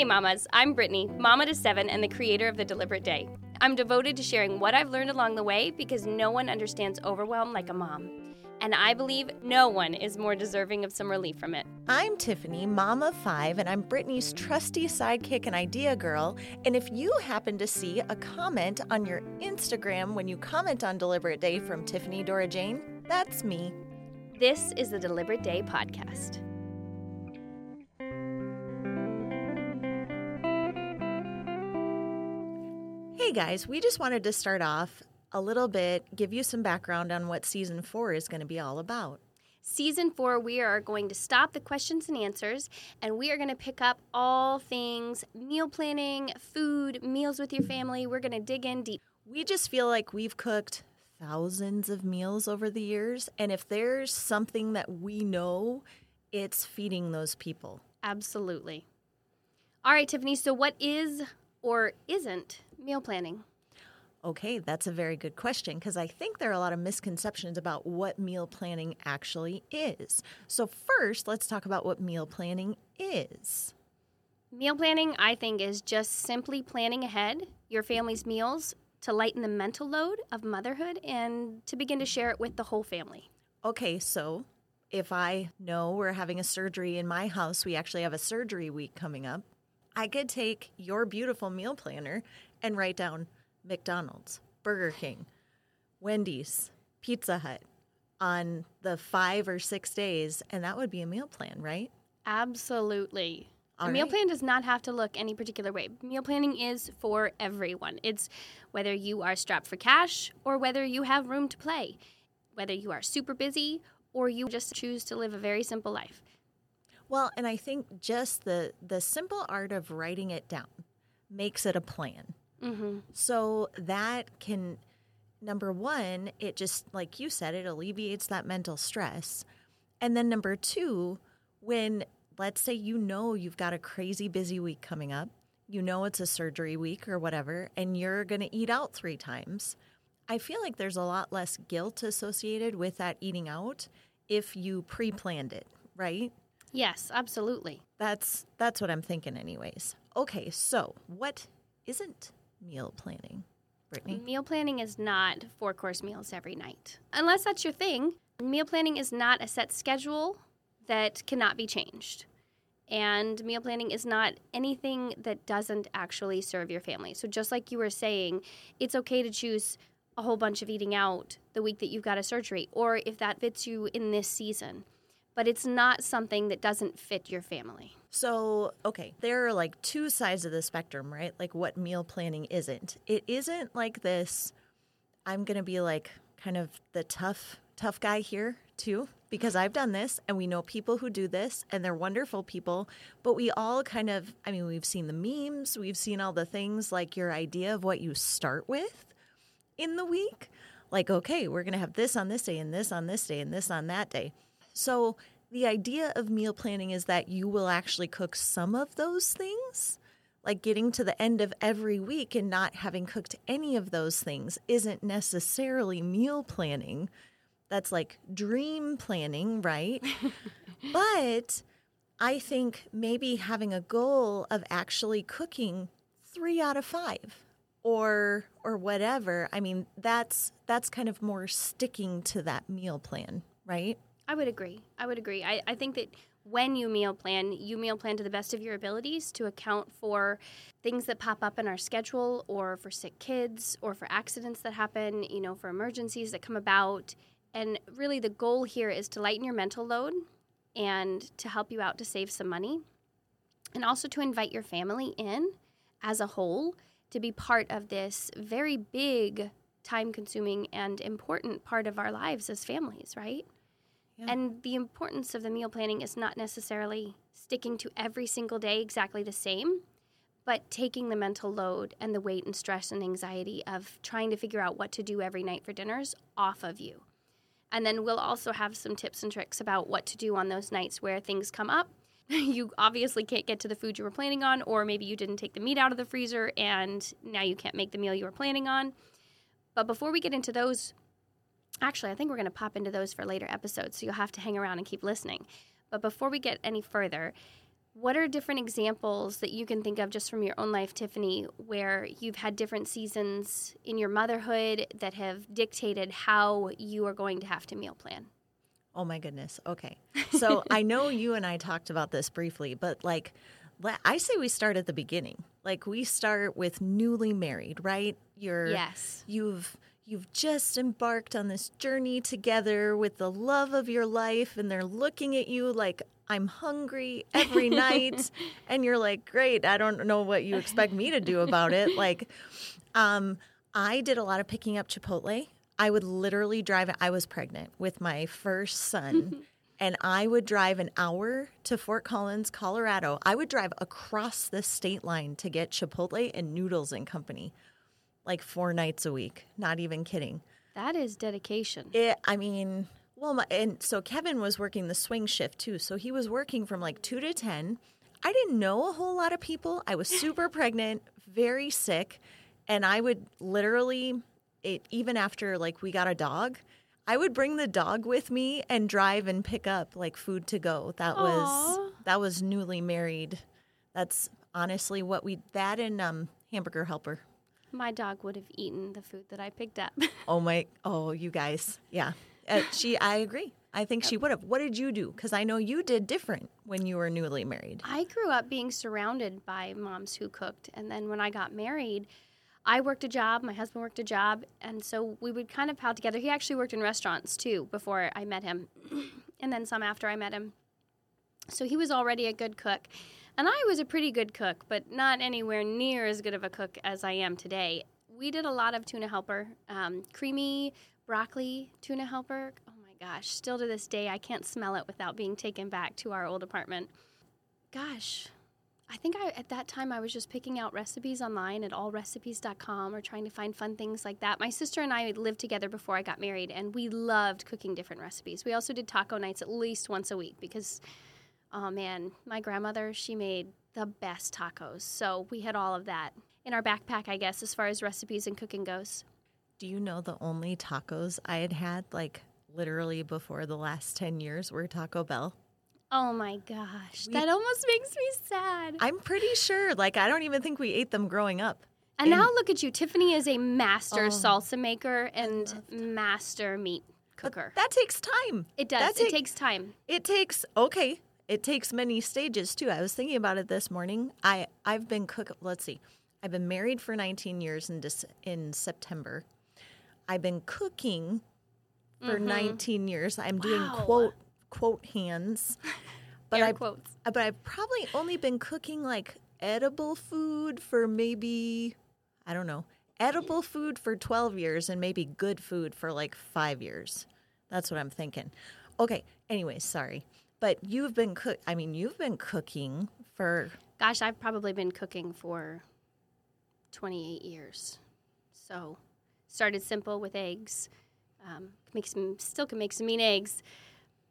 Hey, mamas, I'm Brittany, mama to seven and the creator of The Deliberate Day. I'm devoted to sharing what I've learned along the way because no one understands overwhelm like a mom. And I believe no one is more deserving of some relief from it. I'm Tiffany, mom of five, and I'm Brittany's trusty sidekick and idea girl. And if you happen to see a comment on your Instagram when you comment on Deliberate Day from Tiffany Dora Jane, that's me. This is the Deliberate Day podcast. Hey guys, we just wanted to start off a little bit, give you some background on what season four is going to be all about. Season four, we are going to stop the questions and answers and we are going to pick up all things meal planning, food, meals with your family. We're going to dig in deep. We just feel like we've cooked thousands of meals over the years. And if there's something that we know, it's feeding those people. Absolutely. All right, Tiffany. So, what is or isn't meal planning? Okay, that's a very good question because I think there are a lot of misconceptions about what meal planning actually is. So, first, let's talk about what meal planning is. Meal planning, I think, is just simply planning ahead your family's meals to lighten the mental load of motherhood and to begin to share it with the whole family. Okay, so if I know we're having a surgery in my house, we actually have a surgery week coming up, I could take your beautiful meal planner and write down McDonald's, Burger King, Wendy's, Pizza Hut on the five or six days, and that would be a meal plan, right? Absolutely. All a meal plan does not have to look any particular way. Meal planning is for everyone. It's whether you are strapped for cash or whether you have room to play, whether you are super busy or you just choose to live a very simple life. Well, and I think just the the simple art of writing it down makes it a plan. Mm-hmm. So that can number 1, it just like you said it alleviates that mental stress. And then number 2, when let's say you know you've got a crazy busy week coming up, you know it's a surgery week or whatever and you're going to eat out 3 times. I feel like there's a lot less guilt associated with that eating out if you pre-planned it, right? Yes, absolutely. That's that's what I'm thinking anyways. Okay, so what isn't meal planning? Brittany? Meal planning is not four course meals every night. Unless that's your thing, meal planning is not a set schedule that cannot be changed. And meal planning is not anything that doesn't actually serve your family. So, just like you were saying, it's okay to choose a whole bunch of eating out the week that you've got a surgery, or if that fits you in this season. But it's not something that doesn't fit your family. So, okay, there are like two sides of the spectrum, right? Like what meal planning isn't. It isn't like this I'm going to be like kind of the tough tough guy here too because I've done this and we know people who do this and they're wonderful people, but we all kind of I mean, we've seen the memes, we've seen all the things like your idea of what you start with in the week. Like, okay, we're going to have this on this day and this on this day and this on that day. So, the idea of meal planning is that you will actually cook some of those things. Like getting to the end of every week and not having cooked any of those things isn't necessarily meal planning. That's like dream planning, right? but I think maybe having a goal of actually cooking three out of five or or whatever i mean that's that's kind of more sticking to that meal plan right I would agree. I would agree. I, I think that when you meal plan, you meal plan to the best of your abilities to account for things that pop up in our schedule or for sick kids or for accidents that happen, you know, for emergencies that come about. And really, the goal here is to lighten your mental load and to help you out to save some money and also to invite your family in as a whole to be part of this very big, time consuming, and important part of our lives as families, right? Yeah. And the importance of the meal planning is not necessarily sticking to every single day exactly the same, but taking the mental load and the weight and stress and anxiety of trying to figure out what to do every night for dinners off of you. And then we'll also have some tips and tricks about what to do on those nights where things come up. You obviously can't get to the food you were planning on, or maybe you didn't take the meat out of the freezer and now you can't make the meal you were planning on. But before we get into those, actually, I think we're going to pop into those for later episodes, so you'll have to hang around and keep listening. But before we get any further, what are different examples that you can think of just from your own life, Tiffany, where you've had different seasons in your motherhood that have dictated how you are going to have to meal plan? Oh my goodness. Okay. So I know you and I talked about this briefly, but like, I say we start at the beginning. Like we start with newly married, right? You're Yes. you've you've just embarked on this journey together with the love of your life and they're looking at you like I'm hungry every night and you're like, "Great, I don't know what you expect me to do about it." Like um I did a lot of picking up Chipotle. I would literally drive I was pregnant with my first son and I would drive an hour to Fort Collins, Colorado. I would drive across the state line to get Chipotle and Noodles and Company like four nights a week. Not even kidding. That is dedication. It, I mean, well, my, and so Kevin was working the swing shift too. So he was working from like two to 10. I didn't know a whole lot of people. I was super pregnant, very sick. And I would literally, it, even after like we got a dog, I would bring the dog with me and drive and pick up like food to go. That was that was newly married. That's honestly what we that and um hamburger helper. My dog would have eaten the food that I picked up. Oh my! Oh, you guys, yeah. Uh, she, I agree. I think she would have. What did you do? Because I know you did different when you were newly married. I grew up being surrounded by moms who cooked. And then when I got married, I worked a job, my husband worked a job. And so we would kind of pal together. He actually worked in restaurants too before I met him, and then some after I met him. So he was already a good cook. And I was a pretty good cook, but not anywhere near as good of a cook as I am today. We did a lot of tuna helper, um, creamy broccoli tuna helper. Oh my gosh, still to this day, I can't smell it without being taken back to our old apartment gosh i think I, at that time i was just picking out recipes online at allrecipes.com or trying to find fun things like that my sister and i lived together before i got married and we loved cooking different recipes we also did taco nights at least once a week because oh man my grandmother she made the best tacos so we had all of that in our backpack i guess as far as recipes and cooking goes Do you know the only tacos I had had like literally before the last ten years were Taco Bell? oh my gosh We- that almost makes me sad I'm pretty sure. Like I don't even think we ate them growing up. And And- now look at you. Tiffany is a master Oh, salsa maker and master meat cooker. that takes time. it does. that it take- takes time. It takes okay. It takes many stages too. I was thinking about it this morning. I I've been cook. Let's see. I've been married for 19 years in Dec- in September. I've been cooking for 19 years. I'm doing Mm-hmm. Quote quote hands. But I quotes. but I've probably only been cooking like edible food for maybe I don't know. Edible food for 12 years and maybe good food for like 5 years. That's what I'm thinking. Okay, anyways, sorry. But you've been cook I mean, you've been cooking for Gosh, I've probably been cooking for 28 years. So started simple with eggs. Um, make some, still can make some mean eggs,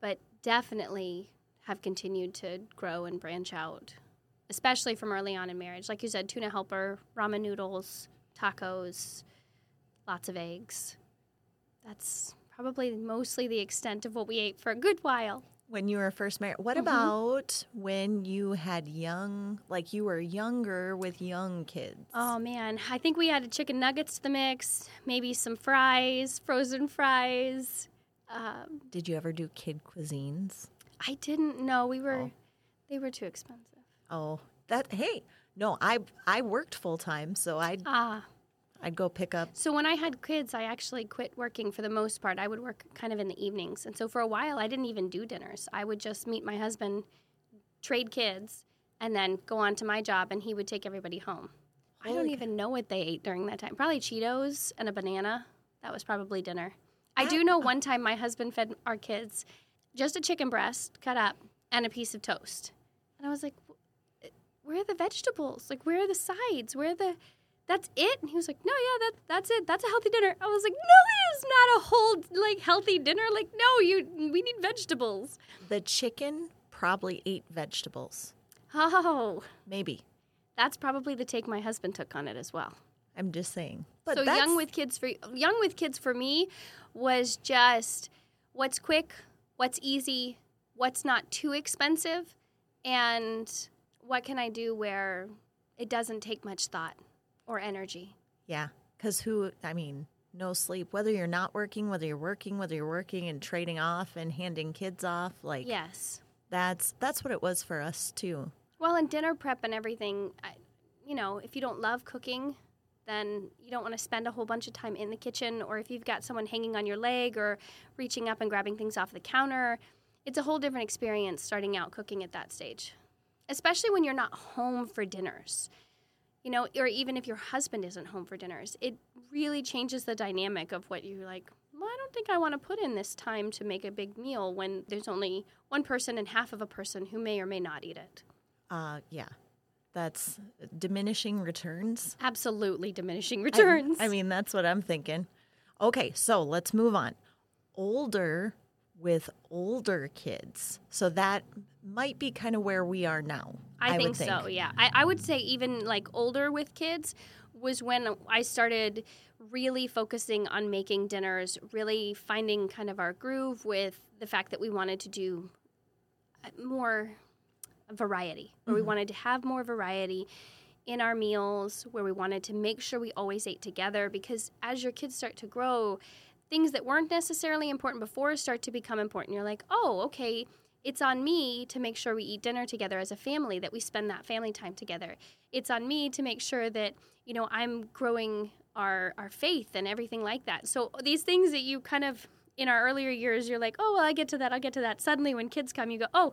but definitely have continued to grow and branch out, especially from early on in marriage. Like you said, tuna helper, ramen noodles, tacos, lots of eggs. That's probably mostly the extent of what we ate for a good while. When you were first married. What Mhm. about when you had young like you were younger with young kids? Oh man, I think we added chicken nuggets to the mix, maybe some fries, frozen fries. Um, Did you ever do kid cuisines? I didn't know we were. Oh. They were too expensive. Oh, that hey, no, I I worked full time, so I'd Ah, I'd go pick up. so when I had kids, I actually quit working for the most part. I would work kind of in the evenings, and so for a while, I didn't even do dinners. I would just meet my husband, trade kids, and then go on to my job, and he would take everybody home. I don't Holy even know what they ate during that time. Probably Cheetos and a banana. That was probably dinner. I I- do know one time my husband fed our kids just a chicken breast cut up and a piece of toast. And I was like, where are the vegetables? Like, where are the sides? Where are the. That's it? And he was like, no, yeah, that, that's it. That's a healthy dinner. I was like, no, it is not a whole, like, healthy dinner. Like, no, you, we need vegetables. The chicken probably ate vegetables. Oh, Maybe. that's probably the take my husband took on it as well. I'm just saying. But so that's, young with kids for young with kids for me was just what's quick, what's easy, what's not too expensive, and what can I do where it doesn't take much thought or energy? Yeah. Because who, I mean, no sleep, whether you're not working, whether you're working, whether you're working and trading off and handing kids off, like, Yes. that's that's what it was for us too. Well, and dinner prep and everything, I, you know, if you don't love cooking, then you don't want to spend a whole bunch of time in the kitchen. Or if you've got someone hanging on your leg or reaching up and grabbing things off the counter, it's a whole different experience starting out cooking at that stage, especially when you're not home for dinners. You know, or even if your husband isn't home for dinners, it really changes the dynamic of what you're like. Well, I don't think I want to put in this time to make a big meal when there's only one person and half of a person who may or may not eat it. Uh, yeah, that's diminishing returns. Absolutely diminishing I- returns. I, mean, that's what I'm thinking. Okay, so let's move on. Older with older kids. So that might be kind of where we are now. I, would think, so. Yeah, I, I would say even like older with kids was when I started really focusing on making dinners, really finding kind of our groove with the fact that we wanted to do uh, more variety, where we wanted to have more variety in our meals, where we wanted to make sure we always ate together because as your kids start to grow, things that weren't necessarily important before start to become important. You're like, oh, okay, it's on me to make sure we eat dinner together as a family, that we spend that family time together. It's on me to make sure that, you know, I'm growing our, our faith and everything like that. So these things that you kind of, in our earlier years, you're like, oh, well, I get to that, I'll get to that. Suddenly when kids come, you go, oh,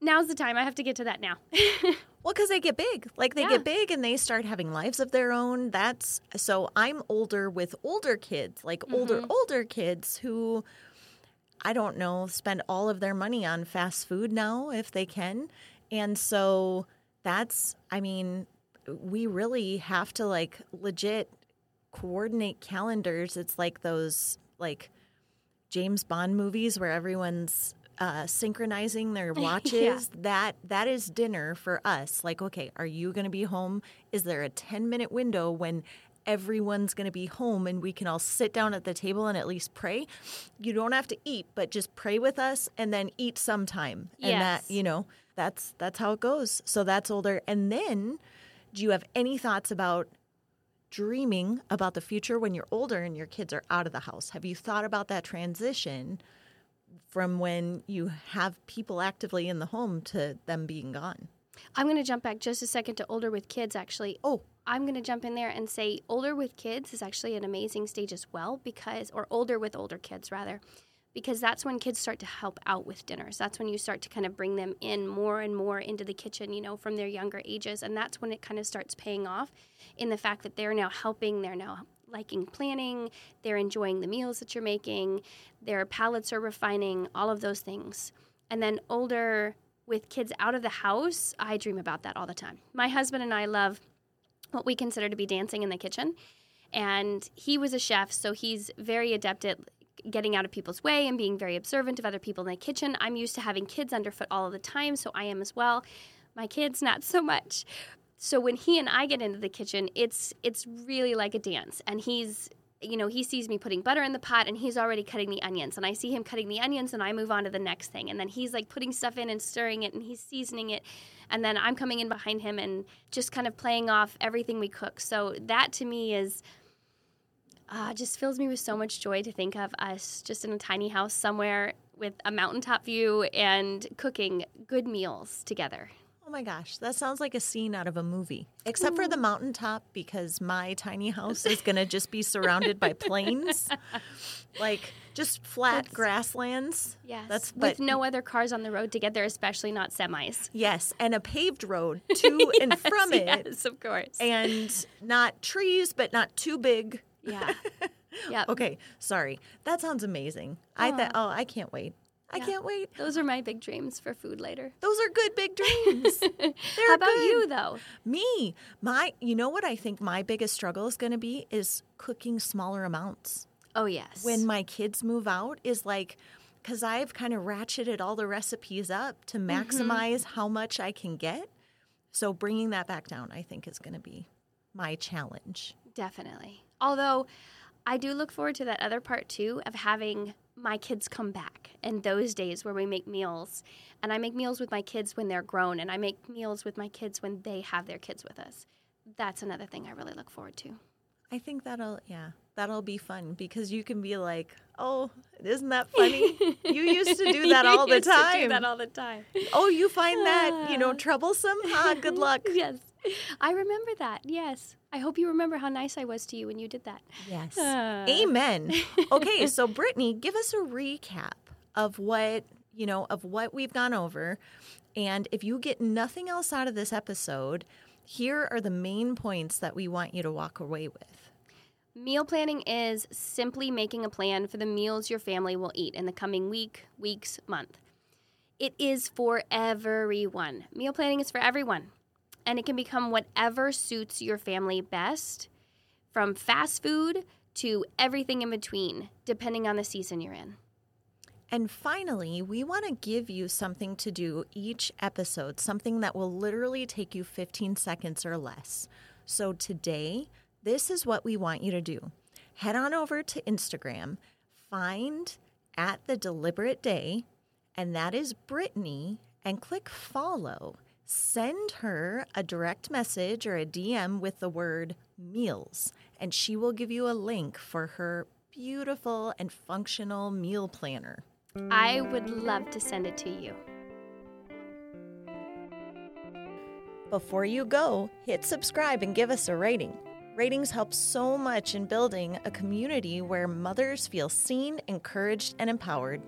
now's the time. I have to get to that now. Well, because they get big. Like they Yeah. get big and they start having lives of their own. That's so I'm older with older kids, like older, mm-hmm. older kids who I don't know, spend all of their money on fast food now if they can. And so that's, I mean, we really have to like legit coordinate calendars. It's like those like James Bond movies where everyone's uh, synchronizing their watches. That that is dinner for us. Like, okay, are you going to be home? Is there a ten minute window when everyone's going to be home and we can all sit down at the table and at least pray? You don't have to eat, but just pray with us and then eat sometime. And Yes. that you know that's that's how it goes. So that's older. And then, do you have any thoughts about? dreaming about the future when you're older and your kids are out of the house? Have you thought about that transition from when you have people actively in the home to them being gone? I'm going to jump back just a second to older with kids, actually. Oh, I'm going to jump in there and say older with kids is actually an amazing stage as well because, or older with older kids rather, because that's when kids start to help out with dinners. That's when you start to kind of bring them in more and more into the kitchen, you know, from their younger ages. And that's when it kind of starts paying off in the fact that they're now helping, they're now liking planning, they're enjoying the meals that you're making, their palates are refining, all of those things. And then older with kids out of the house, I dream about that all the time. My husband and I love what we consider to be dancing in the kitchen. And he was a chef, so he's very adept at getting out of people's way and being very observant of other people in the kitchen. I'm used to having kids underfoot all of the time, so I am as well. My kids, not so much. So when he and I get into the kitchen, it's it's really like a dance. And he's you know, he sees me putting butter in the pot and he's already cutting the onions. And I see him cutting the onions and I move on to the next thing. And then he's like putting stuff in and stirring it and he's seasoning it. And then I'm coming in behind him and just kind of playing off everything we cook. So that to me is uh, just fills me with so much joy to think of us just in a tiny house somewhere with a mountaintop view and cooking good meals together. Oh my gosh, that sounds like a scene out of a movie. Except for the mountaintop, because my tiny house is going to just be surrounded by plains, like just flat That's- grasslands. Yes. That's with but no other cars on the road to get there, especially not semis. yes, and a paved road to and from it, Yes, of course. and not trees, but not too big. yeah. Yep. Okay, sorry. That sounds amazing. I thought, oh, I can't wait. I Yeah. can't wait. Those are my big dreams for food later. Those are good big dreams. How about good. you, though? Me, my, you know what I think my biggest struggle is going to be is cooking smaller amounts. Oh, yes. When my kids move out, is like, because I've kind of ratcheted all the recipes up to Mm-hmm. maximize how much I can get. So bringing that back down, I think, is going to be my challenge. Definitely. Although I do look forward to that other part too of having my kids come back and those days where we make meals. And I make meals with my kids when they're grown, and I make meals with my kids when they have their kids with us. That's another thing I really look forward to. I think that'll yeah, that'll be fun because you can be like, "Oh, isn't that funny? You used to do that all the used to time. do that all the time. oh, you find that, you know, troublesome? Ah, good luck." yes. I remember that. Yes. I hope you remember how nice I was to you when you did that. Yes. Ah. Amen. Okay, so Brittany, give us a recap of what, you know, of what we've gone over. And if you get nothing else out of this episode, here are the main points that we want you to walk away with. Meal planning is simply making a plan for the meals your family will eat in the coming week, weeks, month. It is for everyone. Meal planning is for everyone. And it can become whatever suits your family best, from fast food to everything in between, depending on the season you're in. And finally, we want to give you something to do each episode, something that will literally take you 15 seconds or less. So today, this is what we want you to do. Head on over to Instagram, find at the deliberate day, and that is Brittany, and click follow. Send her a direct message or a DM with the word meals, and she will give you a link for her beautiful and functional meal planner. I would love to send it to you. Before you go, hit subscribe and give us a rating. Ratings help so much in building a community where mothers feel seen, encouraged, and empowered.